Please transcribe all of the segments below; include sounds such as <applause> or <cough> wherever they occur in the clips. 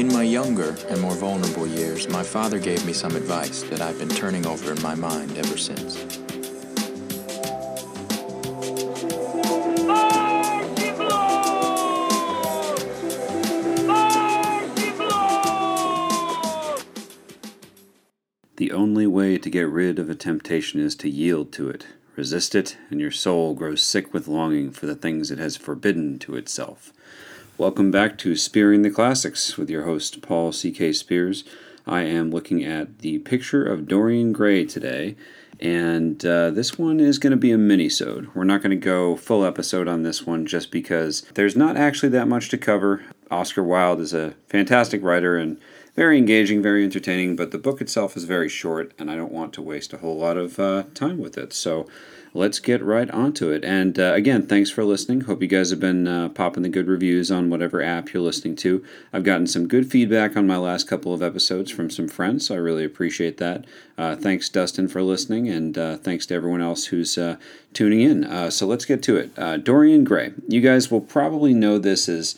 In my younger and more vulnerable years, my father gave me some advice that I've been turning over in my mind ever since. The only way to get rid of a temptation is to yield to it. Resist it, and your soul grows sick with longing for the things it has forbidden to itself. Welcome back to Spearing the Classics with your host, Paul C.K. Spears. I am looking at the picture of Dorian Gray today, and uh, this one is going to be a mini-sode. We're not going to go full episode on this one just because there's not actually that much to cover. Oscar Wilde is a fantastic writer and very engaging, very entertaining, but the book itself is very short, and I don't want to waste a whole lot of uh, time with it. So let's get right onto it. And uh, again, thanks for listening. Hope you guys have been uh, popping the good reviews on whatever app you're listening to. I've gotten some good feedback on my last couple of episodes from some friends, so I really appreciate that. Uh, thanks, Dustin, for listening, and uh, thanks to everyone else who's uh, tuning in. so let's get to it. Dorian Gray. You guys will probably know this as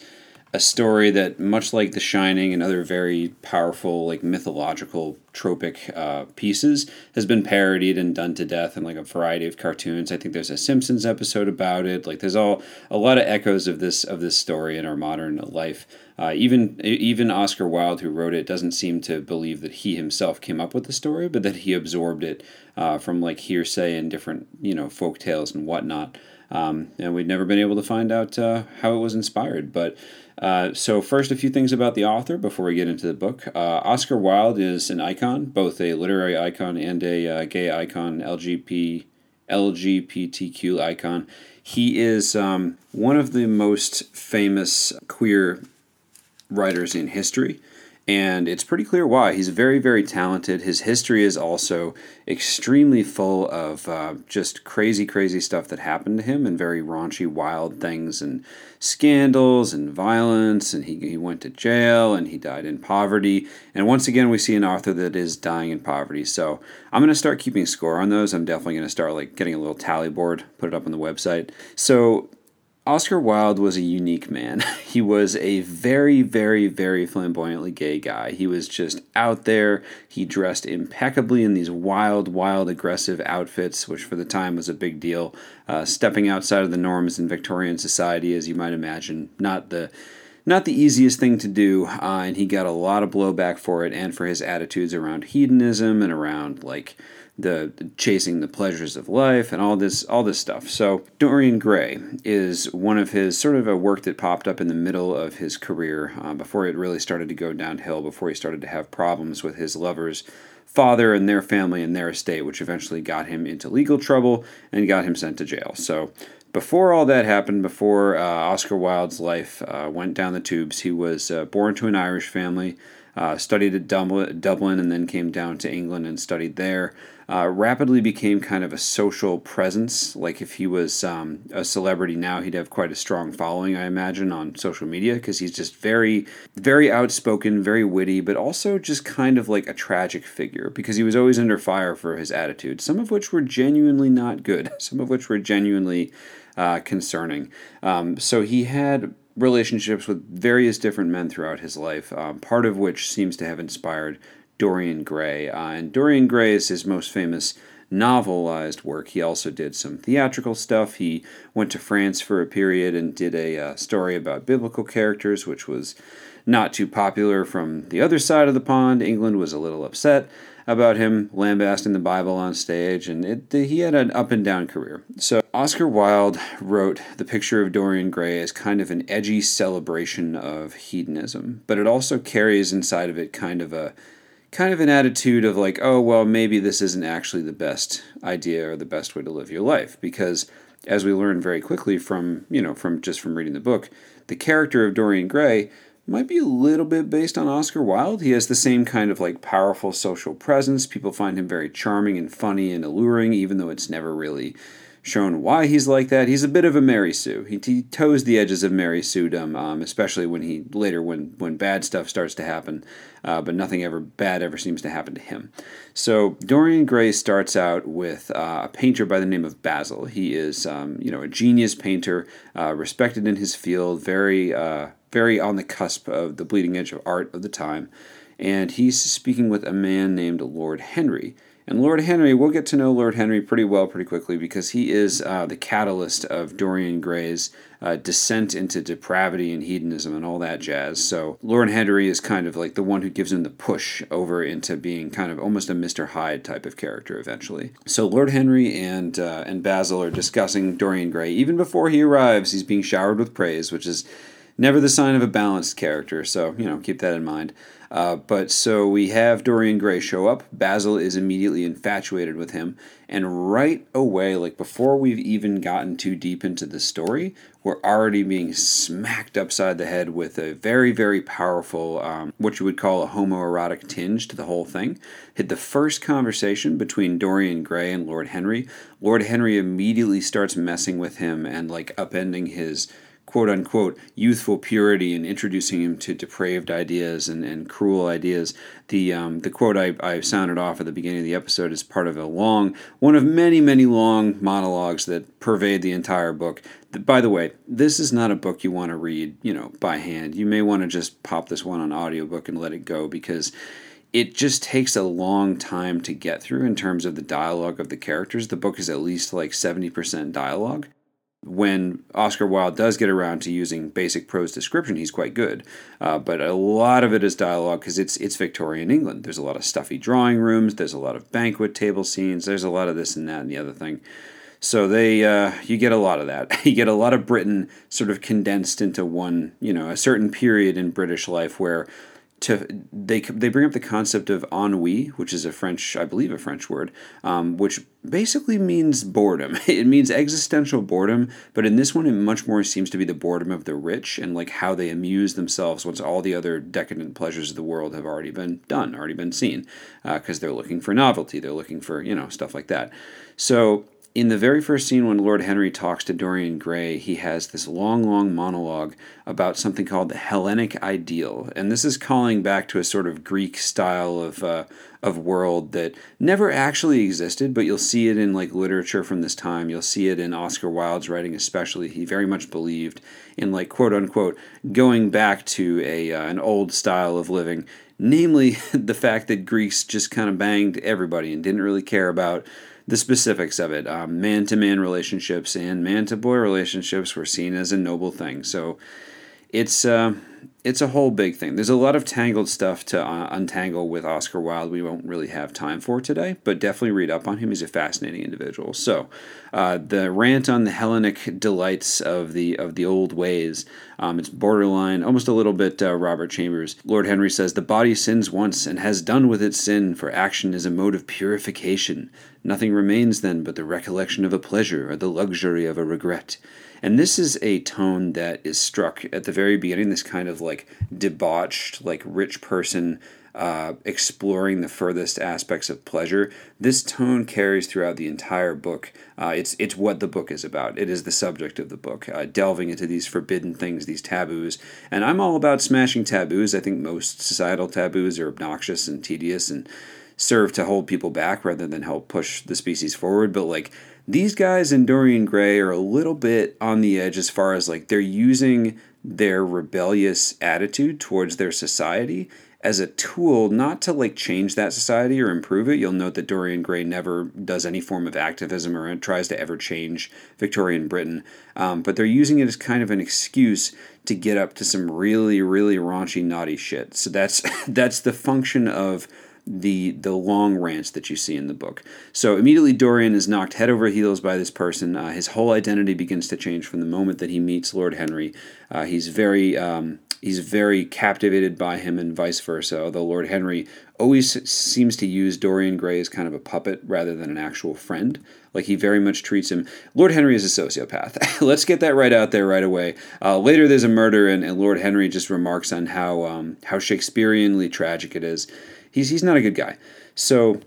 a story that, much like The Shining and other very powerful, like mythological, tropic uh, pieces, has been parodied and done to death in like a variety of cartoons. I think there's a Simpsons episode about it. Like, there's all a lot of echoes of this of this story in our modern life. Uh, even even Oscar Wilde, who wrote it, doesn't seem to believe that he himself came up with the story, but that he absorbed it uh, from like hearsay and different you know folk tales and whatnot. Um, and we've never been able to find out uh, how it was inspired. But uh, so, first, a few things about the author before we get into the book. Uh, Oscar Wilde is an icon, both a literary icon and a uh, gay icon, LGBT, LGBTQ icon. He is um, one of the most famous queer writers in history and it's pretty clear why. He's very, very talented. His history is also extremely full of uh, just crazy, crazy stuff that happened to him and very raunchy, wild things and scandals and violence. And he, he went to jail and he died in poverty. And once again, we see an author that is dying in poverty. So I'm going to start keeping score on those. I'm definitely going to start like getting a little tally board, put it up on the website. So Oscar Wilde was a unique man. <laughs> He was a very, very, very flamboyantly gay guy. He was just out there. He dressed impeccably in these wild, wild, aggressive outfits, which for the time was a big deal. Uh, stepping outside of the norms in Victorian society, as you might imagine, not the not the easiest thing to do, uh, and he got a lot of blowback for it and for his attitudes around hedonism and around like the, chasing the pleasures of life and all this all this stuff. So Dorian Gray is one of his sort of a work that popped up in the middle of his career uh, before it really started to go downhill. Before he started to have problems with his lover's father and their family and their estate, which eventually got him into legal trouble and got him sent to jail. So before all that happened, before uh, Oscar Wilde's life uh, went down the tubes, he was uh, born to an Irish family, uh, studied at Dublin, Dublin, and then came down to England and studied there uh, rapidly became kind of a social presence. Like if he was um, a celebrity now, he'd have quite a strong following, I imagine, on social media because he's just very, very outspoken, very witty, but also just kind of like a tragic figure because he was always under fire for his attitude, some of which were genuinely not good, <laughs> some of which were genuinely uh, concerning. Um, so he had relationships with various different men throughout his life, um, part of which seems to have inspired Dorian Gray. Uh, and Dorian Gray is his most famous novelized work. He also did some theatrical stuff. He went to France for a period and did a uh, story about biblical characters, which was not too popular from the other side of the pond. England was a little upset about him lambasting the Bible on stage, and it, he had an up and down career. So, Oscar Wilde wrote The Picture of Dorian Gray as kind of an edgy celebration of hedonism, but it also carries inside of it kind of a kind of an attitude of like, oh, well, maybe this isn't actually the best idea or the best way to live your life. Because as we learn very quickly from, you know, from just from reading the book, the character of Dorian Gray might be a little bit based on Oscar Wilde. He has the same kind of like powerful social presence. People find him very charming and funny and alluring, even though it's never really shown why he's like that. He's a bit of a Mary Sue. He, he toes the edges of Mary Sue-dom, um, especially when he later when when bad stuff starts to happen, uh, but nothing ever bad ever seems to happen to him. So Dorian Gray starts out with uh, a painter by the name of Basil. He is um, you know a genius painter, uh, respected in his field, very uh, very on the cusp of the bleeding edge of art of the time, and he's speaking with a man named Lord Henry. And Lord Henry, we'll get to know Lord Henry pretty well pretty quickly because he is uh, the catalyst of Dorian Gray's uh, descent into depravity and hedonism and all that jazz. So Lord Henry is kind of like the one who gives him the push over into being kind of almost a Mr. Hyde type of character eventually. So Lord Henry and uh, and Basil are discussing Dorian Gray even before he arrives. He's being showered with praise, which is never the sign of a balanced character. So you know keep that in mind. Uh, but so we have Dorian Gray show up. Basil is immediately infatuated with him. And right away, like before we've even gotten too deep into the story, we're already being smacked upside the head with a very, very powerful, um, what you would call a homoerotic tinge to the whole thing. Hit the first conversation between Dorian Gray and Lord Henry. Lord Henry immediately starts messing with him and like upending his quote unquote youthful purity and introducing him to depraved ideas and, and cruel ideas. The um, the quote I, I sounded off at the beginning of the episode is part of a long one of many many long monologues that pervade the entire book. By the way, this is not a book you want to read, you know, by hand. You may want to just pop this one on audiobook and let it go because it just takes a long time to get through in terms of the dialogue of the characters. The book is at least like 70% dialogue when Oscar Wilde does get around to using basic prose description, he's quite good. Uh, but a lot of it is dialogue because it's it's Victorian England. There's a lot of stuffy drawing rooms. There's a lot of banquet table scenes. There's a lot of this and that and the other thing. So they uh, you get a lot of that. <laughs> You get a lot of Britain sort of condensed into one, you know, a certain period in British life where to they they bring up the concept of ennui, which is a French, I believe, a French word, um, which basically means boredom. <laughs> It means existential boredom, but in this one, it much more seems to be the boredom of the rich and like how they amuse themselves once all the other decadent pleasures of the world have already been done, already been seen, because uh, they're looking for novelty, they're looking for you know stuff like that. So in the very first scene when Lord Henry talks to Dorian Gray, he has this long, long monologue about something called the Hellenic ideal, and this is calling back to a sort of Greek style of uh, of world that never actually existed, but you'll see it in like literature from this time. You'll see it in Oscar Wilde's writing, especially. He very much believed in like quote unquote going back to a uh, an old style of living, namely <laughs> the fact that Greeks just kind of banged everybody and didn't really care about the specifics of it. Man to man relationships and man to boy relationships were seen as a noble thing. So it's uh, it's a whole big thing. There's a lot of tangled stuff to uh, untangle with Oscar Wilde. We won't really have time for today, but definitely read up on him. He's a fascinating individual. So, uh, the rant on the Hellenic delights of the of the old ways. Um, it's borderline, almost a little bit uh, Robert Chambers. Lord Henry says the body sins once and has done with its sin, for action is a mode of purification. Nothing remains then but the recollection of a pleasure or the luxury of a regret. And this is a tone that is struck at the very beginning, this kind of like debauched, like rich person uh, exploring the furthest aspects of pleasure. This tone carries throughout the entire book. Uh, it's it's what the book is about. It is the subject of the book, uh, delving into these forbidden things, these taboos. And I'm all about smashing taboos. I think most societal taboos are obnoxious and tedious and serve to hold people back rather than help push the species forward. But like these guys in Dorian Gray are a little bit on the edge as far as like they're using their rebellious attitude towards their society as a tool not to like change that society or improve it. You'll note that Dorian Gray never does any form of activism or tries to ever change Victorian Britain, um, but they're using it as kind of an excuse to get up to some really, really raunchy, naughty shit. So that's <laughs> that's the function of the the long rants that you see in the book. So immediately Dorian is knocked head over heels by this person. Uh, his whole identity begins to change from the moment that he meets Lord Henry. Uh, he's very um, he's very captivated by him and vice versa. Although Lord Henry always seems to use Dorian Gray as kind of a puppet rather than an actual friend. Like he very much treats him. Lord Henry is a sociopath. <laughs> Let's get that right out there right away. Uh, later, there's a murder, and, and, Lord Henry just remarks on how um, how Shakespeareanly tragic it is he's he's not a good guy. So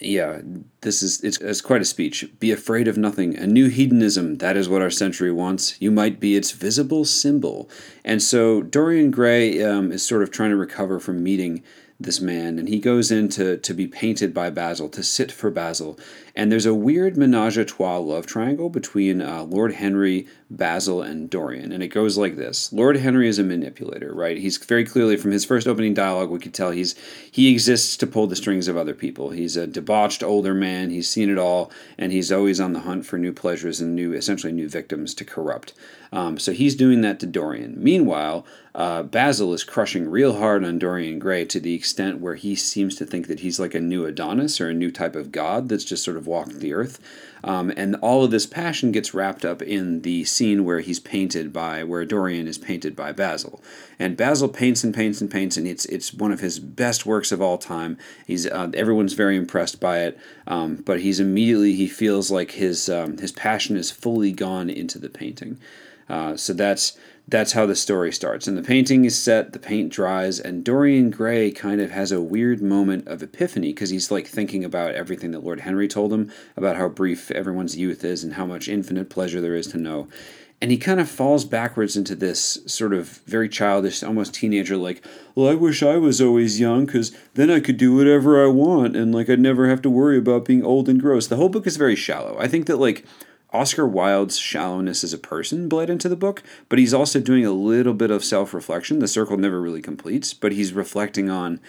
yeah, this is it's, it's quite a speech. Be afraid of nothing. A new hedonism, that is what our century wants. You might be its visible symbol. And so Dorian Gray um, is sort of trying to recover from meeting this man, and he goes in to, to be painted by Basil, to sit for Basil. And there's a weird menage a trois love triangle between uh, Lord Henry, Basil, and Dorian. And it goes like this Lord Henry is a manipulator, right? He's very clearly, from his first opening dialogue, we could tell he's he exists to pull the strings of other people. He's a debauched older man, he's seen it all, and he's always on the hunt for new pleasures and new, essentially new victims to corrupt. Um, so he's doing that to Dorian. Meanwhile, uh, Basil is crushing real hard on Dorian Gray to the extent where he seems to think that he's like a new Adonis or a new type of god that's just sort of walked the earth. Um, and all of this passion gets wrapped up in the scene where he's painted by, where Dorian is painted by Basil. And Basil paints and paints and paints, and it's it's one of his best works of all time. He's uh, everyone's very impressed by it, um, but he's immediately he feels like his um, his passion is fully gone into the painting. Uh, so that's that's how the story starts. And the painting is set, the paint dries, and Dorian Gray kind of has a weird moment of epiphany because he's like thinking about everything that Lord Henry told him about how brief everyone's youth is and how much infinite pleasure there is to know. And he kind of falls backwards into this sort of very childish, almost teenager like, well, I wish I was always young because then I could do whatever I want and like I'd never have to worry about being old and gross. The whole book is very shallow. I think that like Oscar Wilde's shallowness as a person bled into the book, but he's also doing a little bit of self reflection. The circle never really completes, but he's reflecting on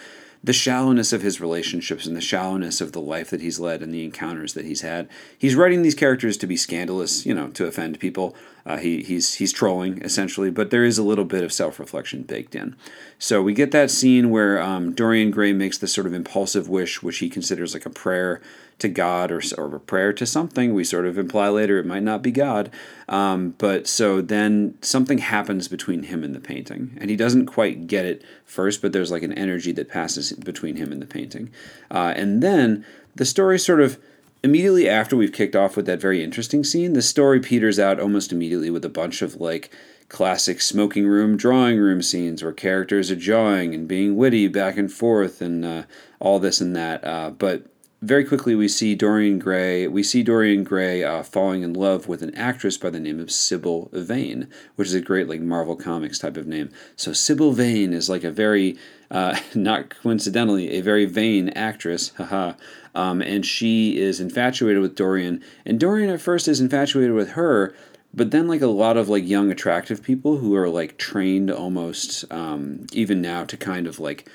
the shallowness of his relationships and the shallowness of the life that he's led and the encounters that he's had. He's writing these characters to be scandalous, you know, to offend people. Uh, he, he's he's trolling essentially, but there is a little bit of self reflection baked in. So we get that scene where um, Dorian Gray makes this sort of impulsive wish, which he considers like a prayer to God or, or a prayer to something. We sort of imply later it might not be God. Um, but so then something happens between him and the painting. And he doesn't quite get it first, but there's like an energy that passes between him and the painting. Uh, and then the story sort of immediately after we've kicked off with that very interesting scene, the story peters out almost immediately with a bunch of like classic smoking room, drawing room scenes where characters are jawing and being witty back and forth and uh, all this and that. Uh, but very quickly we see Dorian Gray. We see Dorian Gray uh, falling in love with an actress by the name of Sybil Vane, which is a great like Marvel Comics type of name. So Sybil Vane is like a very, uh, <laughs> not coincidentally, a very vain actress. Haha. Um, and she is infatuated with Dorian, and Dorian at first is infatuated with her, but then like a lot of like young attractive people who are like trained almost um, even now to kind of like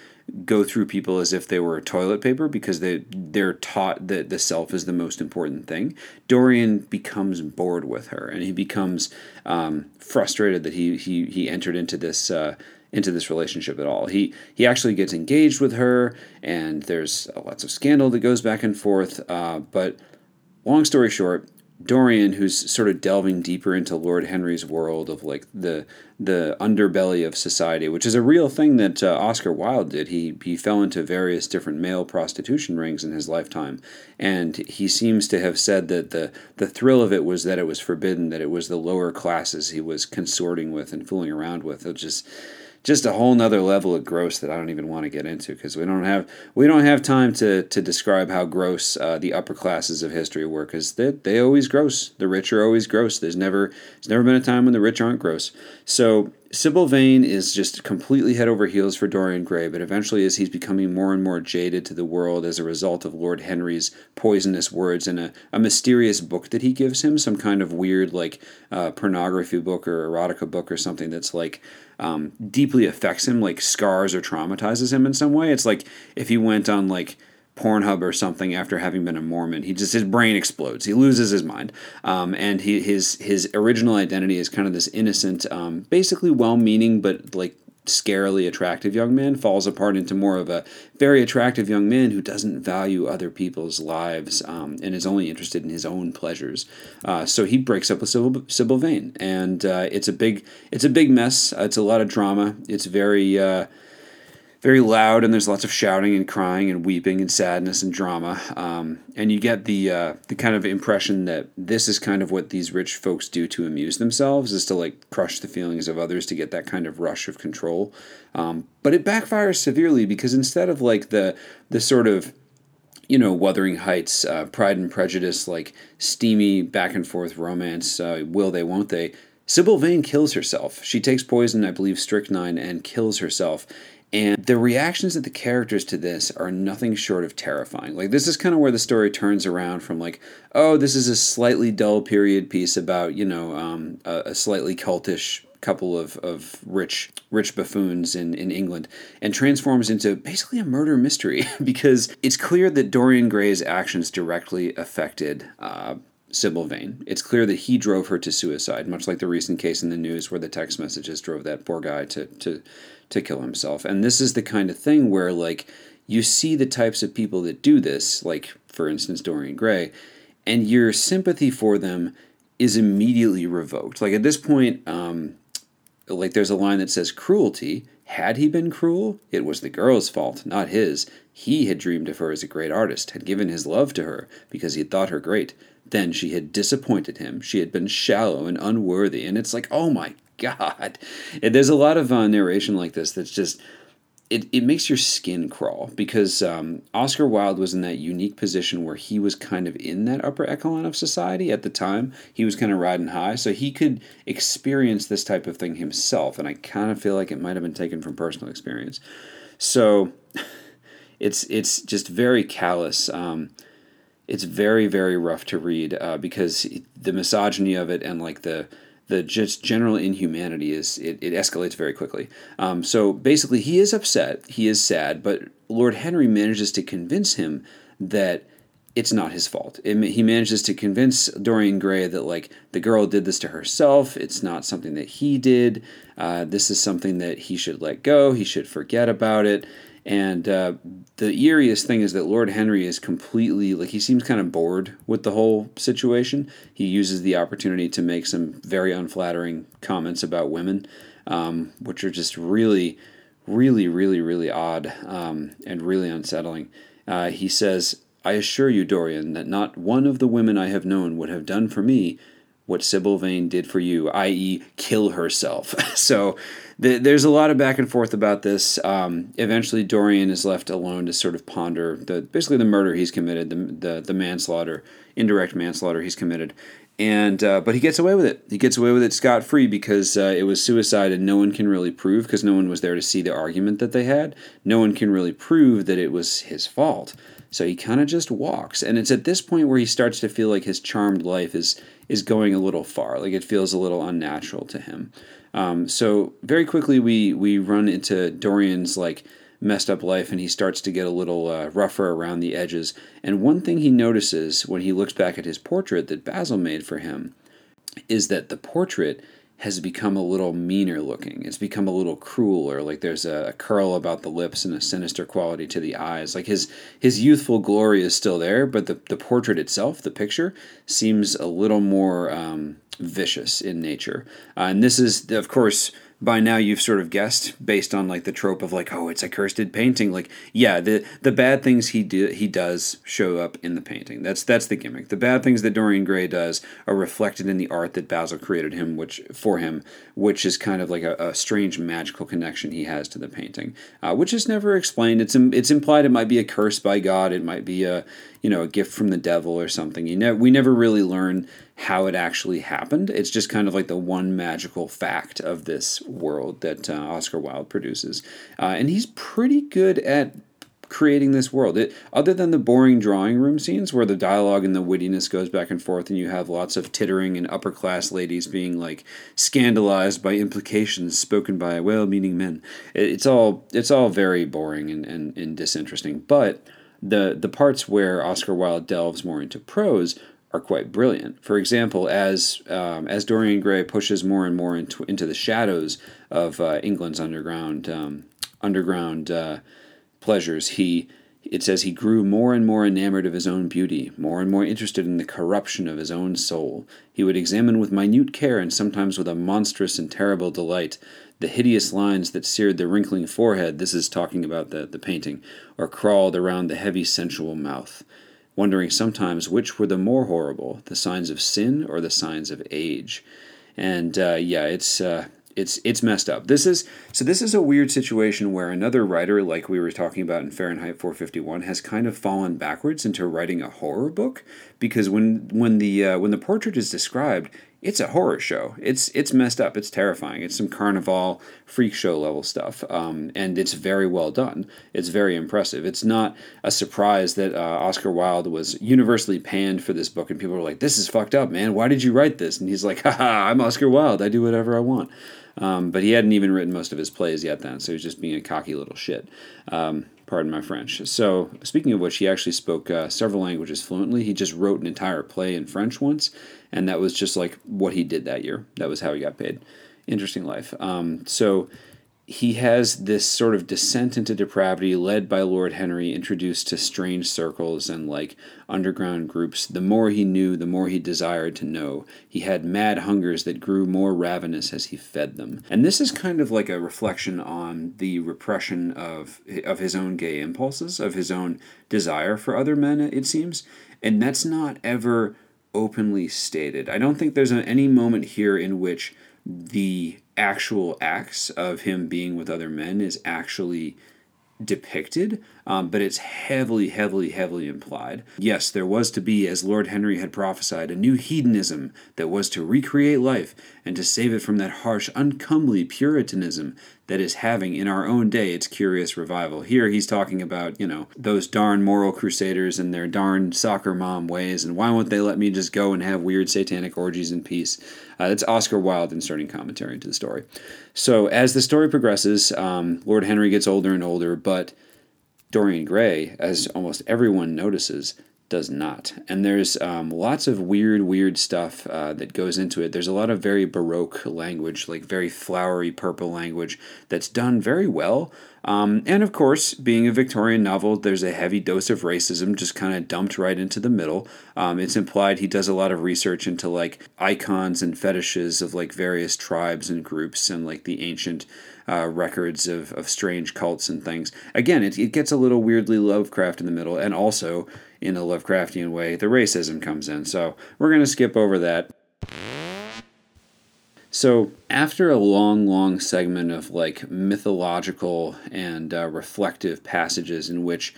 go through people as if they were toilet paper because they they're taught that the self is the most important thing. Dorian becomes bored with her, and he becomes um, frustrated that he he he entered into this. Uh, into this relationship at all. He he actually gets engaged with her, and there's lots of scandal that goes back and forth. Uh, but long story short, Dorian, who's sort of delving deeper into Lord Henry's world of like the the underbelly of society, which is a real thing that uh, Oscar Wilde did. He he fell into various different male prostitution rings in his lifetime, and he seems to have said that the the thrill of it was that it was forbidden, that it was the lower classes he was consorting with and fooling around with. It just just a whole nother level of gross that I don't even want to get into because we don't have we don't have time to to describe how gross uh, the upper classes of history were because they they always gross. The rich are always gross. There's never there's never been a time when the rich aren't gross. So Sybil Vane is just completely head over heels for Dorian Gray, but eventually, as he's becoming more and more jaded to the world as a result of Lord Henry's poisonous words in a, a mysterious book that he gives him, some kind of weird, like, uh, pornography book or erotica book or something that's like um, deeply affects him, like scars or traumatizes him in some way. It's like if he went on, like, Pornhub or something after having been a Mormon. He just his brain explodes. He loses his mind, um, and he his his original identity is kind of this innocent, um, basically well-meaning but like scarily attractive young man falls apart into more of a very attractive young man who doesn't value other people's lives um, and is only interested in his own pleasures. Uh, so he breaks up with Sybil, Sybil Vane, and uh, it's a big it's a big mess. It's a lot of drama. It's very uh, very loud and there's lots of shouting and crying and weeping and sadness and drama um, and you get the uh, the kind of impression that this is kind of what these rich folks do to amuse themselves is to like crush the feelings of others to get that kind of rush of control um, but it backfires severely because instead of like the the sort of you know, Wuthering Heights, uh, Pride and Prejudice, like steamy back and forth romance, uh, will they, won't they? Sybil Vane kills herself. She takes poison, I believe, strychnine, and kills herself. And the reactions of the characters to this are nothing short of terrifying. Like, this is kind of where the story turns around from, like, oh, this is a slightly dull period piece about, you know, um, a, a slightly cultish couple of, of rich rich buffoons in, in England and transforms into basically a murder mystery <laughs> because it's clear that Dorian Gray's actions directly affected uh, Sybil Vane. It's clear that he drove her to suicide, much like the recent case in the news where the text messages drove that poor guy to, to, to kill himself. And this is the kind of thing where, like, you see the types of people that do this, like, for instance, Dorian Gray, and your sympathy for them is immediately revoked. Like, at this point, um, like, there's a line that says, cruelty. Had he been cruel, it was the girl's fault, not his. He had dreamed of her as a great artist, had given his love to her because he had thought her great. Then she had disappointed him. She had been shallow and unworthy. And it's like, oh my God. And there's a lot of uh, narration like this that's just, it, it makes your skin crawl because um, Oscar Wilde was in that unique position where he was kind of in that upper echelon of society at the time. He was kind of riding high, so he could experience this type of thing himself. And I kind of feel like it might have been taken from personal experience. So <laughs> it's it's just very callous. Um, it's very very rough to read uh, because the misogyny of it and like the the just general inhumanity is it, it escalates very quickly. Um, so basically, he is upset, he is sad, but Lord Henry manages to convince him that it's not his fault. It, he manages to convince Dorian Gray that like the girl did this to herself. It's not something that he did. Uh, this is something that he should let go. He should forget about it. And uh, the eeriest thing is that Lord Henry is completely like he seems kind of bored with the whole situation. He uses the opportunity to make some very unflattering comments about women, um, which are just really, really, really, really odd um, and really unsettling. Uh, he says, "I assure you, Dorian, that not one of the women I have known would have done for me." What Sybil Vane did for you, i.e., kill herself. <laughs> so the, there's a lot of back and forth about this. Um, eventually, Dorian is left alone to sort of ponder the basically the murder he's committed, the the, the manslaughter, indirect manslaughter he's committed, and uh, but he gets away with it. He gets away with it scot free because uh, it was suicide, and no one can really prove because no one was there to see the argument that they had. No one can really prove that it was his fault. So he kind of just walks, and it's at this point where he starts to feel like his charmed life is is going a little far. Like it feels a little unnatural to him. Um, so very quickly we we run into Dorian's like messed up life and he starts to get a little uh, rougher around the edges. And one thing he notices when he looks back at his portrait that Basil made for him is that the portrait has become a little meaner looking. It's become a little crueler. Like there's a, a, curl about the lips and a sinister quality to the eyes. Like his his youthful glory is still there, but the the portrait itself, the picture, seems a little more um, vicious in nature. Uh, and this is, of course, by now you've sort of guessed based on like the trope of like oh it's a cursed painting. Like yeah the the bad things he do, he does show up in the painting. That's that's the gimmick. The bad things that Dorian Gray does are reflected in the art that Basil created him which for him which is kind of like a, a strange magical connection he has to the painting uh, which is never explained. It's it's implied it might be a curse by God. It might be a you know a gift from the devil or something. You know we never really learn how it actually happened. It's just kind of like the one magical fact of this world that uh, Oscar Wilde produces. Uh, and he's pretty good at creating this world. It, other than the boring drawing room scenes where the dialogue and the wittiness goes back and forth, and you have lots of tittering and upper class ladies being like scandalized by implications spoken by well meaning men. It, it's all it's all very boring and, and, and disinteresting. But the the parts where Oscar Wilde delves more into prose are quite brilliant. For example, as um, as Dorian Gray pushes more and more into, into the shadows of uh, England's underground um, underground uh, pleasures, he it says he grew more and more enamored of his own beauty, more and more interested in the corruption of his own soul. He would examine with minute care and sometimes with a monstrous and terrible delight the hideous lines that seared the wrinkling forehead. This is talking about the, the painting, or crawled around the heavy sensual mouth wondering sometimes which were the more horrible, the signs of sin or the signs of age. And uh, yeah, it's uh, it's it's messed up. This is so this is a weird situation where another writer, like we were talking about in Fahrenheit 451, has kind of fallen backwards into writing a horror book because when when the uh, when the portrait is described, it's a horror show. It's it's messed up. It's terrifying. It's some carnival freak show level stuff, um, and it's very well done. It's very impressive. It's not a surprise that uh, Oscar Wilde was universally panned for this book, and people were like, "This is fucked up, man. Why did you write this?" And he's like, "Haha, I'm Oscar Wilde. I do whatever I want." Um, but he hadn't even written most of his plays yet then, so he was just being a cocky little shit. Um, pardon my French. So, speaking of which, he actually spoke uh, several languages fluently. He just wrote an entire play in French once, and that was just like what he did that year. That was how he got paid. Interesting life. Um, so, he has this sort of descent into depravity led by Lord Henry, introduced to strange circles and like underground groups. The more he knew, the more he desired to know. He had mad hungers that grew more ravenous as he fed them. And this is kind of like a reflection on the repression of of his own gay impulses, of his own desire for other men, it seems. And that's not ever openly stated. I don't think there's any moment here in which the actual acts of him being with other men is actually depicted, um, but it's heavily, heavily, heavily implied. Yes, there was to be, as Lord Henry had prophesied, a new hedonism that was to recreate life and to save it from that harsh, uncomely Puritanism that is having in our own day its curious revival. Here he's talking about, you know, those darn moral crusaders and their darn soccer mom ways, and why won't they let me just go and have weird satanic orgies in peace? Uh, that's Oscar Wilde inserting commentary into the story. So as the story progresses, um, Lord Henry gets older and older, but Dorian Gray, as almost everyone notices, does not. And there's um, lots of weird, weird stuff uh, that goes into it. There's a lot of very Baroque language, like very flowery purple language, that's done very well. Um, and of course, being a Victorian novel, there's a heavy dose of racism just kind of dumped right into the middle. Um, it's implied he does a lot of research into like icons and fetishes of like various tribes and groups and like the ancient uh, records of, of strange cults and things. Again, it, it gets a little weirdly Lovecraft in the middle, and also in a Lovecraftian way, the racism comes in. So we're going to skip over that. So, after a long, long segment of like mythological and uh, reflective passages in which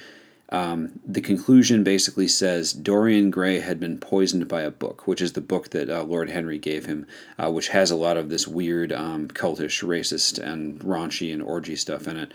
um, the conclusion basically says Dorian Gray had been poisoned by a book, which is the book that uh, Lord Henry gave him, uh, which has a lot of this weird, um, cultish, racist, and raunchy and orgy stuff in it.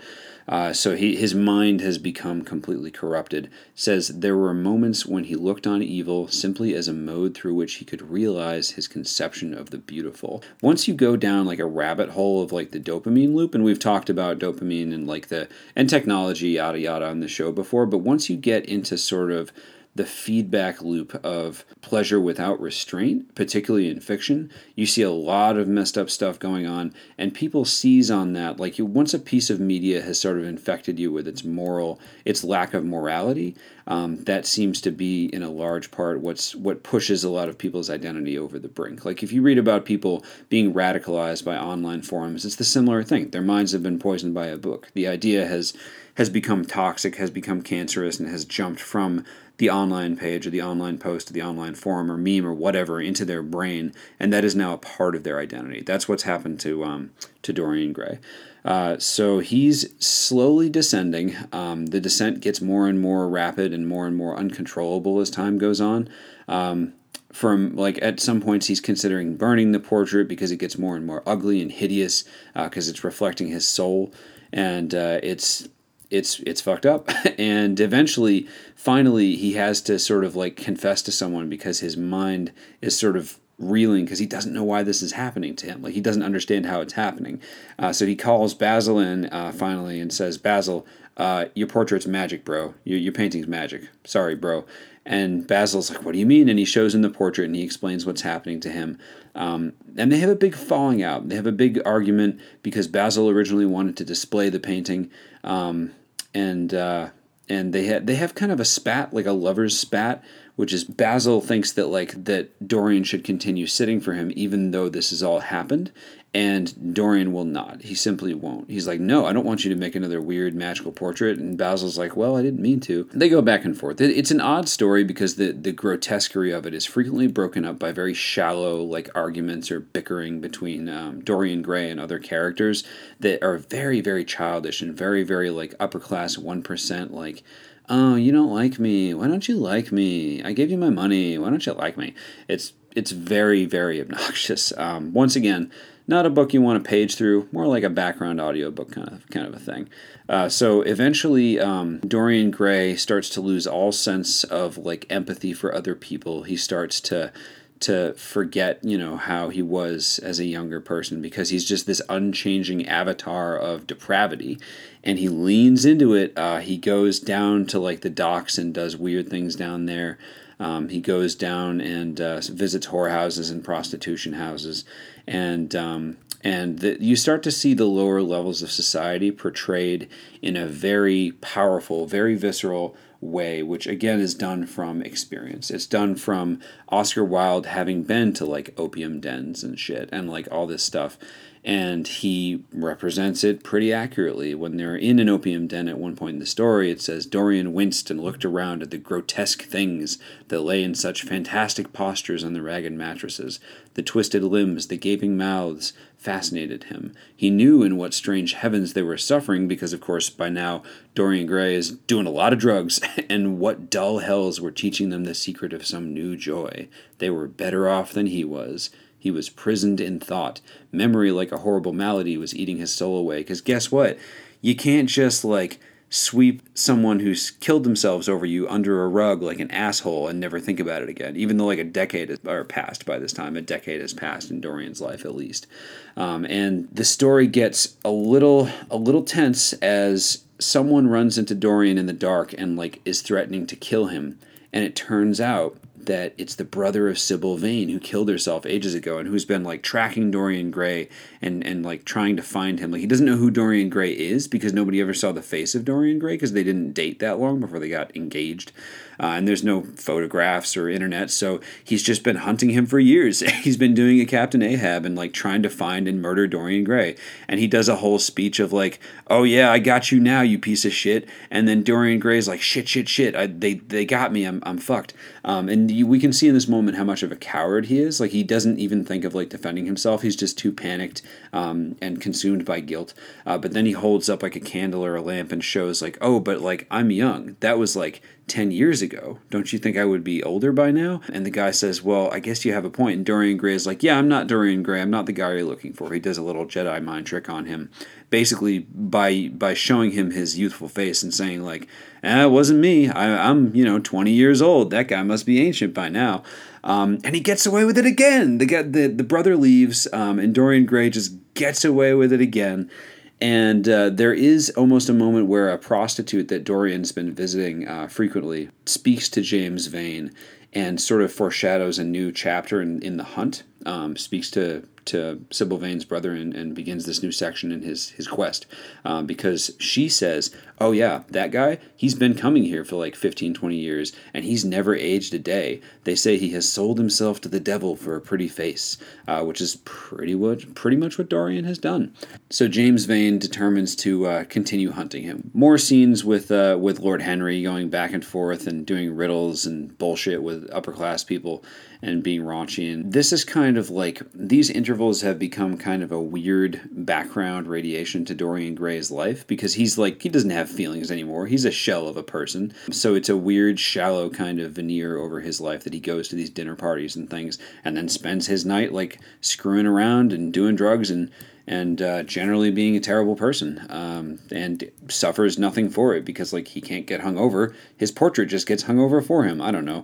Uh, so he, his mind has become completely corrupted. Says there were moments when he looked on evil simply as a mode through which he could realize his conception of the beautiful. Once you go down like a rabbit hole of like the dopamine loop, and we've talked about dopamine and like the and technology yada yada on the show before, but once you get into sort of the feedback loop of pleasure without restraint, particularly in fiction. You see a lot of messed up stuff going on, and people seize on that. Like once a piece of media has sort of infected you with its moral, its lack of morality, um, that seems to be in a large part what's what pushes a lot of people's identity over the brink. Like if you read about people being radicalized by online forums, it's the similar thing. Their minds have been poisoned by a book. The idea has has become toxic, has become cancerous, and has jumped from the online page or the online post or the online forum or meme or whatever into their brain, and that is now a part of their identity. That's what's happened to um, to Dorian Gray. Uh, so he's slowly descending. Um, the descent gets more and more rapid and more and more uncontrollable as time goes on. Um, from like at some points he's considering burning the portrait because it gets more and more ugly and hideous because uh, it's reflecting his soul and uh, it's it's it's fucked up. <laughs> And eventually finally he has to sort of like confess to someone because his mind is sort of reeling because he doesn't know why this is happening to him. Like he doesn't understand how it's happening. Uh, so he calls basil in uh, finally and says basil uh, your portrait's magic bro. Your, your painting's magic. Sorry bro. And basil's like what do you mean? And he shows him the portrait and he explains what's happening to him. Um, and they have a big falling out. They have a big argument because basil originally wanted to display the painting um, and uh, and they have they have kind of a spat, like a lover's spat, which is Basil thinks that like that Dorian should continue sitting for him even though this has all happened, And Dorian will not. He simply won't. He's like, no, I don't want you to make another weird magical portrait. And Basil's like, well, I didn't mean to. They go back and forth. It's an odd story because the, the grotesquerie of it is frequently broken up by very shallow, like, arguments or bickering between um, Dorian Gray and other characters that are very, very childish and very, very, like, upper class 1%, like, oh, you don't like me. Why don't you like me? I gave you my money. Why don't you like me? It's it's very very obnoxious. Um, once again, not a book you want to page through, more like a background audiobook kind of kind of a thing. Uh, so eventually, um, Dorian Gray starts to lose all sense of like empathy for other people. He starts to to forget, you know, how he was as a younger person because he's just this unchanging avatar of depravity, and he leans into it. Uh, he goes down to like the docks and does weird things down there. Um, he goes down and uh, visits whorehouses and prostitution houses, and um, and the, you start to see the lower levels of society portrayed in a very powerful, very visceral way, which again is done from experience. It's done from Oscar Wilde having been to like opium dens and shit and like all this stuff and he represents it pretty accurately. When they're in an opium den at one point in the story, it says Dorian winced and looked around at the grotesque things that lay in such fantastic postures on the ragged mattresses. The twisted limbs, the gaping mouths fascinated him. He knew in what strange heavens they were suffering because, of course, by now Dorian Gray is doing a lot of drugs, <laughs> and what dull hells were teaching them the secret of some new joy. They were better off than he was. He was prisoned in thought. Memory, like a horrible malady, was eating his soul away. Because guess what? You can't just, like, sweep someone who's killed themselves over you under a rug like an asshole and never think about it again, even though like a decade has or passed by this time. A decade has passed in Dorian's life at least, um, and the story gets a little a little tense as someone runs into Dorian in the dark and like is threatening to kill him, and it turns out that it's the brother of Sybil Vane who killed herself ages ago and who's been like tracking Dorian Gray and and like trying to find him. Like he doesn't know who Dorian Gray is because nobody ever saw the face of Dorian Gray because they didn't date that long before they got engaged. Uh, and there's no photographs or internet, so he's just been hunting him for years. <laughs> he's been doing a Captain Ahab and like trying to find and murder Dorian Gray. And he does a whole speech of like, "Oh yeah, I got you now, you piece of shit." And then Dorian Gray's like, "Shit, shit, shit! I, they they got me. I'm I'm fucked." Um, and you, we can see in this moment how much of a coward he is. Like he doesn't even think of like defending himself. He's just too panicked um, and consumed by guilt. Uh, but then he holds up like a candle or a lamp and shows like, "Oh, but like I'm young. That was like 10 years ago. Don't you think I would be older by now? And the guy says, Well, I guess you have a point. And Dorian Gray is like, Yeah, I'm not Dorian Gray. I'm not the guy you're looking for. He does a little Jedi mind trick on him, basically by by showing him his youthful face and saying, like, eh, it wasn't me. I, am you know, 20 years old. That guy must be ancient by now. Um, and he gets away with it again. The, the, the brother leaves, um, and Dorian Gray just gets away with it again. And uh, there is almost a moment where a prostitute that Dorian's been visiting uh, frequently speaks to James Vane and sort of foreshadows a new chapter in, in the hunt. Um, speaks to to Sybil Vane's brother and, and begins this new section in his his quest um, because she says, "Oh yeah, that guy, he's been coming here for like 15, 20 years and he's never aged a day. They say he has sold himself to the devil for a pretty face, uh, which is pretty what pretty much what Dorian has done." So James Vane determines to uh, continue hunting him. More scenes with uh, with Lord Henry going back and forth and doing riddles and bullshit with upper class people and being raunchy. And this is kind of like these intervals have become kind of a weird background radiation to Dorian Gray's life because he's like, he doesn't have feelings anymore. He's a shell of a person. So it's a weird, shallow kind of veneer over his life that he goes to these dinner parties and things and then spends his night like screwing around and doing drugs and and uh, generally being a terrible person um, and suffers nothing for it because like he can't get hung over his portrait just gets hung over for him i don't know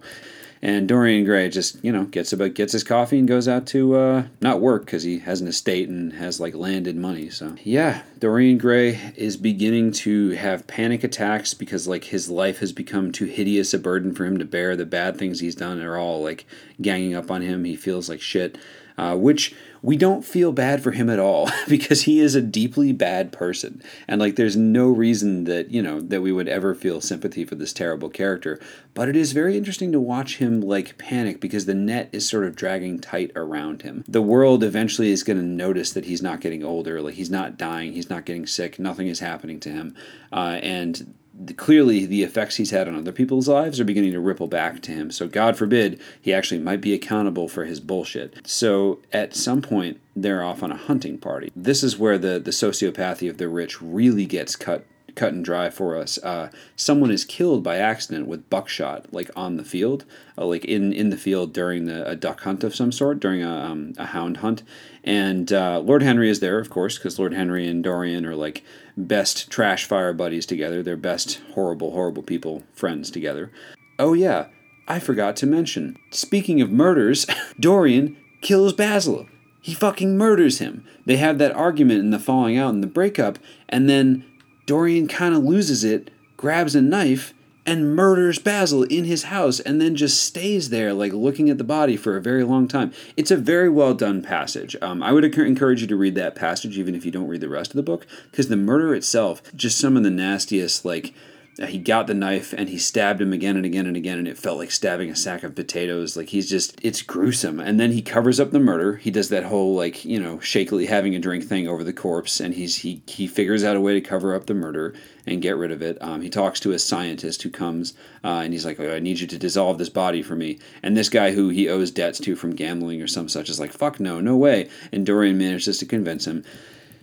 and Dorian Gray just you know gets about gets his coffee and goes out to uh, not work because he has an estate and has like landed money. So yeah, Dorian Gray is beginning to have panic attacks because like his life has become too hideous a burden for him to bear. The bad things he's done are all like ganging up on him. He feels like shit. Uh, which we don't feel bad for him at all <laughs> because he is a deeply bad person. And like, there's no reason that, you know, that we would ever feel sympathy for this terrible character. But it is very interesting to watch him like panic because the net is sort of dragging tight around him. The world eventually is going to notice that he's not getting older, like, he's not dying, he's not getting sick, nothing is happening to him. Uh, and clearly the effects he's had on other people's lives are beginning to ripple back to him. So, God forbid, he actually might be accountable for his bullshit. So, at some point, they're off on a hunting party. This is where the, the sociopathy of the rich really gets cut cut and dry for us. Uh, someone is killed by accident with buckshot, like on the field, uh, like in, in the field during the, a duck hunt of some sort, during a, um, a hound hunt. And uh, Lord Henry is there, of course, because Lord Henry and Dorian are like best trash fire buddies together. They're best horrible, horrible people friends together. Oh, yeah, I forgot to mention. Speaking of murders, <laughs> Dorian kills Basil. He fucking murders him. They have that argument in the falling out and the breakup, and then Dorian kind of loses it, grabs a knife, and murders Basil in his house and then just stays there, like looking at the body for a very long time. It's a very well done passage. Um, I would encourage you to read that passage, even if you don't read the rest of the book, because the murder itself, just some of the nastiest, like he got the knife and he stabbed him again and again and again and it felt like stabbing a sack of potatoes. Like he's just it's gruesome. And then he covers up the murder. He does that whole like you know shakily having a drink thing over the corpse and he's he he figures out a way to cover up the murder and get rid of it. Um, he talks to a scientist who comes uh, and he's like oh, i need you to dissolve this body for me. And this guy who he owes debts to from gambling or some such is like fuck no no way. And dorian manages to convince him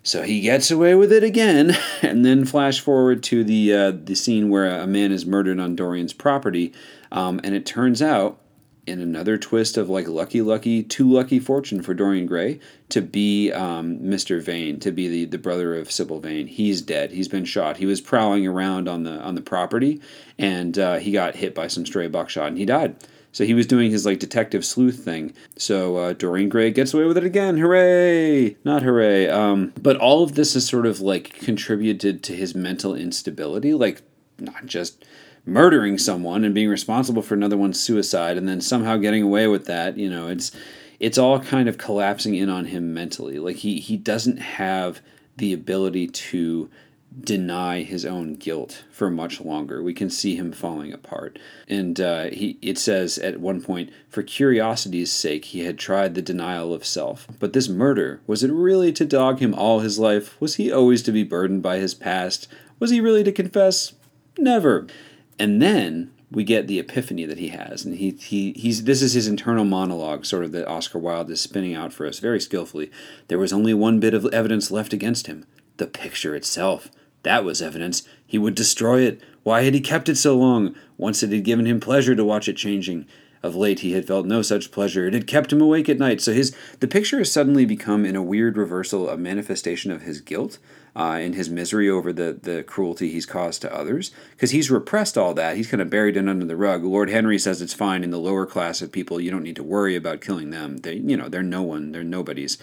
so he gets away with it again, <laughs> and then flash forward to the uh, the scene where a man is murdered on Dorian's property, um, and it turns out, in another twist of like lucky, lucky, too lucky fortune for Dorian Gray to be um, Mr. Vane, to be the, the brother of Sybil Vane. He's dead. He's been shot. He was prowling around on the on the property, and uh, he got hit by some stray buckshot, and he died. So he was doing his like detective sleuth thing. So uh, Dorian Gray gets away with it again. Hooray! Not hooray. Um, but all of this has sort of like contributed to his mental instability. Like not just murdering someone and being responsible for another one's suicide and then somehow getting away with that. You know, it's it's all kind of collapsing in on him mentally. Like he he doesn't have the ability to deny his own guilt for much longer. We can see him falling apart. And uh, he, it says at one point, for curiosity's sake, he had tried the denial of self. But this murder, was it really to dog him all his life? Was he always to be burdened by his past? Was he really to confess? Never. And then we get the epiphany that he has, and he, he he's this is his internal monologue, sort of that Oscar Wilde is spinning out for us very skillfully. There was only one bit of evidence left against him: the picture itself. That was evidence. He would destroy it. Why had he kept it so long? Once it had given him pleasure to watch it changing. Of late he had felt no such pleasure. It had kept him awake at night. So his the picture has suddenly become, in a weird reversal, a manifestation of his guilt uh, and his misery over the the cruelty he's caused to others. Because he's repressed all that. He's kind of buried it under the rug. Lord Henry says it's fine in the lower class of people. You don't need to worry about killing them. They, you know, they're no one. They're nobodies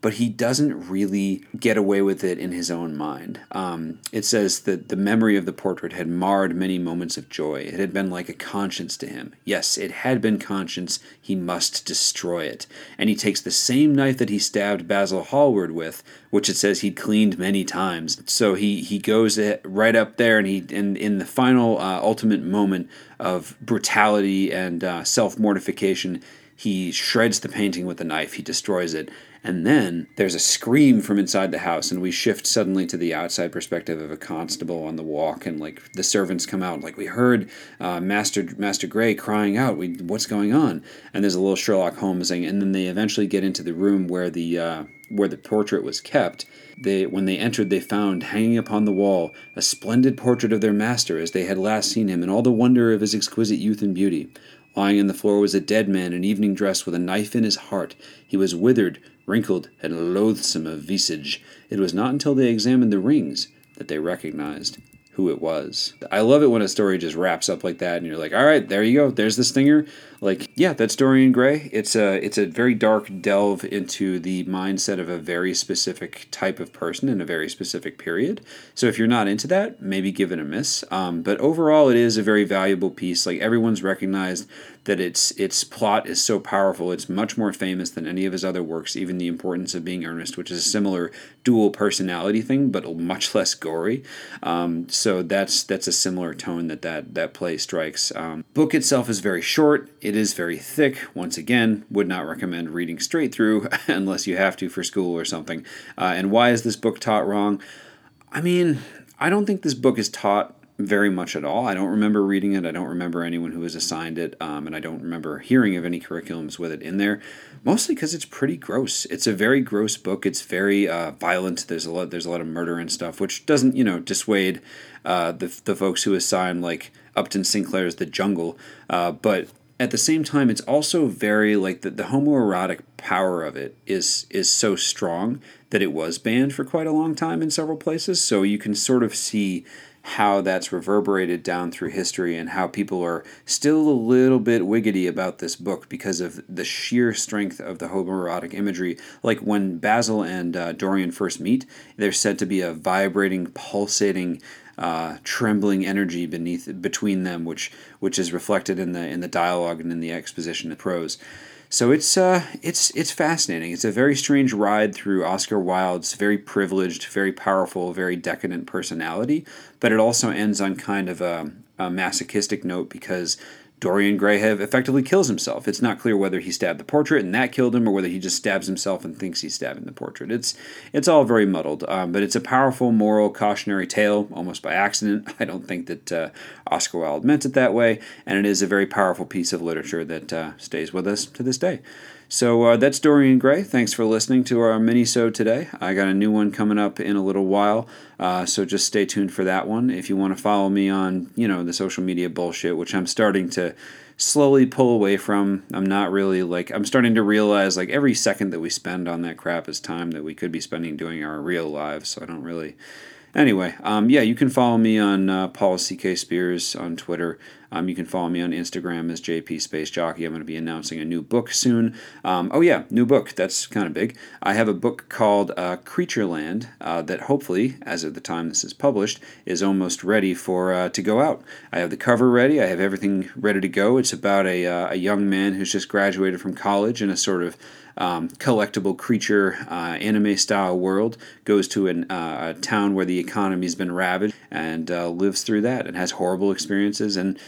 but he doesn't really get away with it in his own mind. Um, it says that the memory of the portrait had marred many moments of joy. It had been like a conscience to him. Yes, it had been conscience. He must destroy it. And he takes the same knife that he stabbed Basil Hallward with, which it says he'd cleaned many times. So he, he goes right up there, and he and in the final uh, ultimate moment of brutality and uh, self mortification, he shreds the painting with a knife. He destroys it and then there's a scream from inside the house, and we shift suddenly to the outside perspective of a constable on the walk, and like the servants come out, like we heard uh, Master Master Gray crying out, "We what's going on?" And there's a little Sherlock Holmesing, and then they eventually get into the room where the uh, where the portrait was kept. They when they entered, they found hanging upon the wall a splendid portrait of their master as they had last seen him, in all the wonder of his exquisite youth and beauty. Lying on the floor was a dead man in evening dress with a knife in his heart. He was withered, wrinkled, and loathsome of visage. It was not until they examined the rings that they recognized who it was. I love it when a story just wraps up like that and you're like, all right, there you go. There's the stinger. Like, yeah, that's Dorian Gray. It's a it's a very dark delve into the mindset of a very specific type of person in a very specific period. So if you're not into that, maybe give it a miss. Um, but overall, it is a very valuable piece. Like everyone's recognized that its its plot is so powerful. It's much more famous than any of his other works. Even the importance of being earnest, which is a similar dual personality thing, but much <laughs> less gory. Um, so that's that's a similar tone that that that play strikes. Um, book itself is very short. It is very thick. Once again, would not recommend reading straight through <laughs> unless you have to for school or something. Uh, and why is this book taught wrong? I mean, I don't think this book is taught very much at all. I don't remember reading it. I don't remember anyone who was assigned it, um, and I don't remember hearing of any curriculums with it in there. Mostly because it's pretty gross. It's a very gross book. It's very uh, violent. There's a lot. There's a lot of murder and stuff, which doesn't you know dissuade uh, the the folks who assign like Upton Sinclair's The Jungle, uh, but at the same time it's also very like the, the homoerotic power of it is is so strong that it was banned for quite a long time in several places so you can sort of see how that's reverberated down through history and how people are still a little bit wiggity about this book because of the sheer strength of the homoerotic imagery. Like when Basil and uh, Dorian first meet, there's said to be a vibrating, pulsating, uh, trembling energy beneath between them, which which is reflected in the in the dialogue and in the exposition of prose. So it's uh, it's it's fascinating. It's a very strange ride through Oscar Wilde's very privileged, very powerful, very decadent personality, but it also ends on kind of a, a masochistic note because Dorian Gray have effectively kills himself. It's not clear whether he stabbed the portrait and that killed him, or whether he just stabs himself and thinks he's stabbing the portrait. It's it's all very muddled, um, but it's a powerful moral cautionary tale, almost by accident. <laughs> I don't think that uh, Oscar Wilde meant it that way, and it is a very powerful piece of literature that uh, stays with us to this day. So uh, that's Dorian Gray. Thanks for listening to our mini-sode today. I got a new one coming up in a little while, uh, so just stay tuned for that one. If you want to follow me on, you know, the social media bullshit, which I'm starting to slowly pull away from. I'm not really like I'm starting to realize like every second that we spend on that crap is time that we could be spending doing our real lives. So I don't really Anyway, um, yeah, you can follow me on uh, Paul CK Spears on Twitter. Um, you can follow me on Instagram as JP Space Jockey. I'm going to be announcing a new book soon. Um, oh yeah, new book. That's kind of big. I have a book called uh, Creatureland uh, that hopefully, as of the time this is published, is almost ready for uh, to go out. I have the cover ready. I have everything ready to go. It's about a uh, a young man who's just graduated from college in a sort of um, collectible creature uh, anime style world, goes to an, uh, a town where the economy's been ravaged and uh, lives through that and has horrible experiences and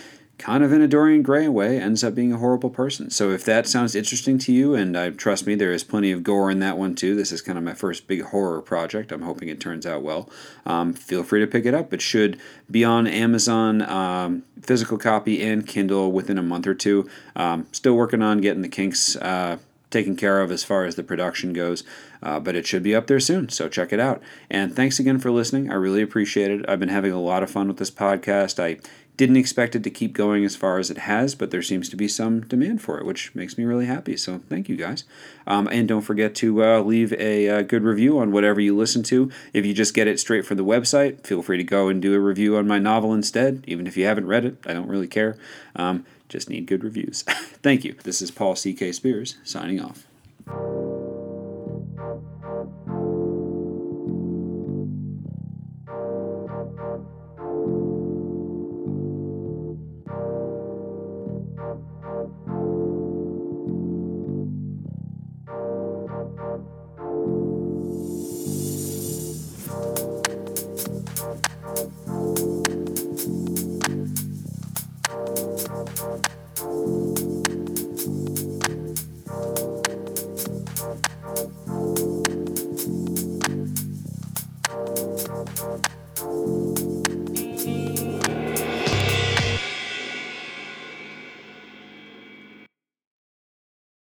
kind of in a Dorian Gray way ends up being a horrible person. So if that sounds interesting to you, and I trust me, there is plenty of gore in that one too. This is kind of my first big horror project. I'm hoping it turns out well. Um, feel free to pick it up. It should be on Amazon um, physical copy and Kindle within a month or two. Um, still working on getting the kinks uh, taken care of as far as the production goes. Uh, but it should be up there soon, so check it out. And thanks again for listening. I really appreciate it. I've been having a lot of fun with this podcast. I didn't expect it to keep going as far as it has, but there seems to be some demand for it, which makes me really happy. So thank you guys. Um, and don't forget to uh, leave a, a, uh, good review on whatever you listen to. If you just get it straight from the website, feel free to go and do a review on my novel instead, even if you haven't read it. I don't really care. Um, just need good reviews. <laughs> Thank you. This is Paul C.K. Spears signing off.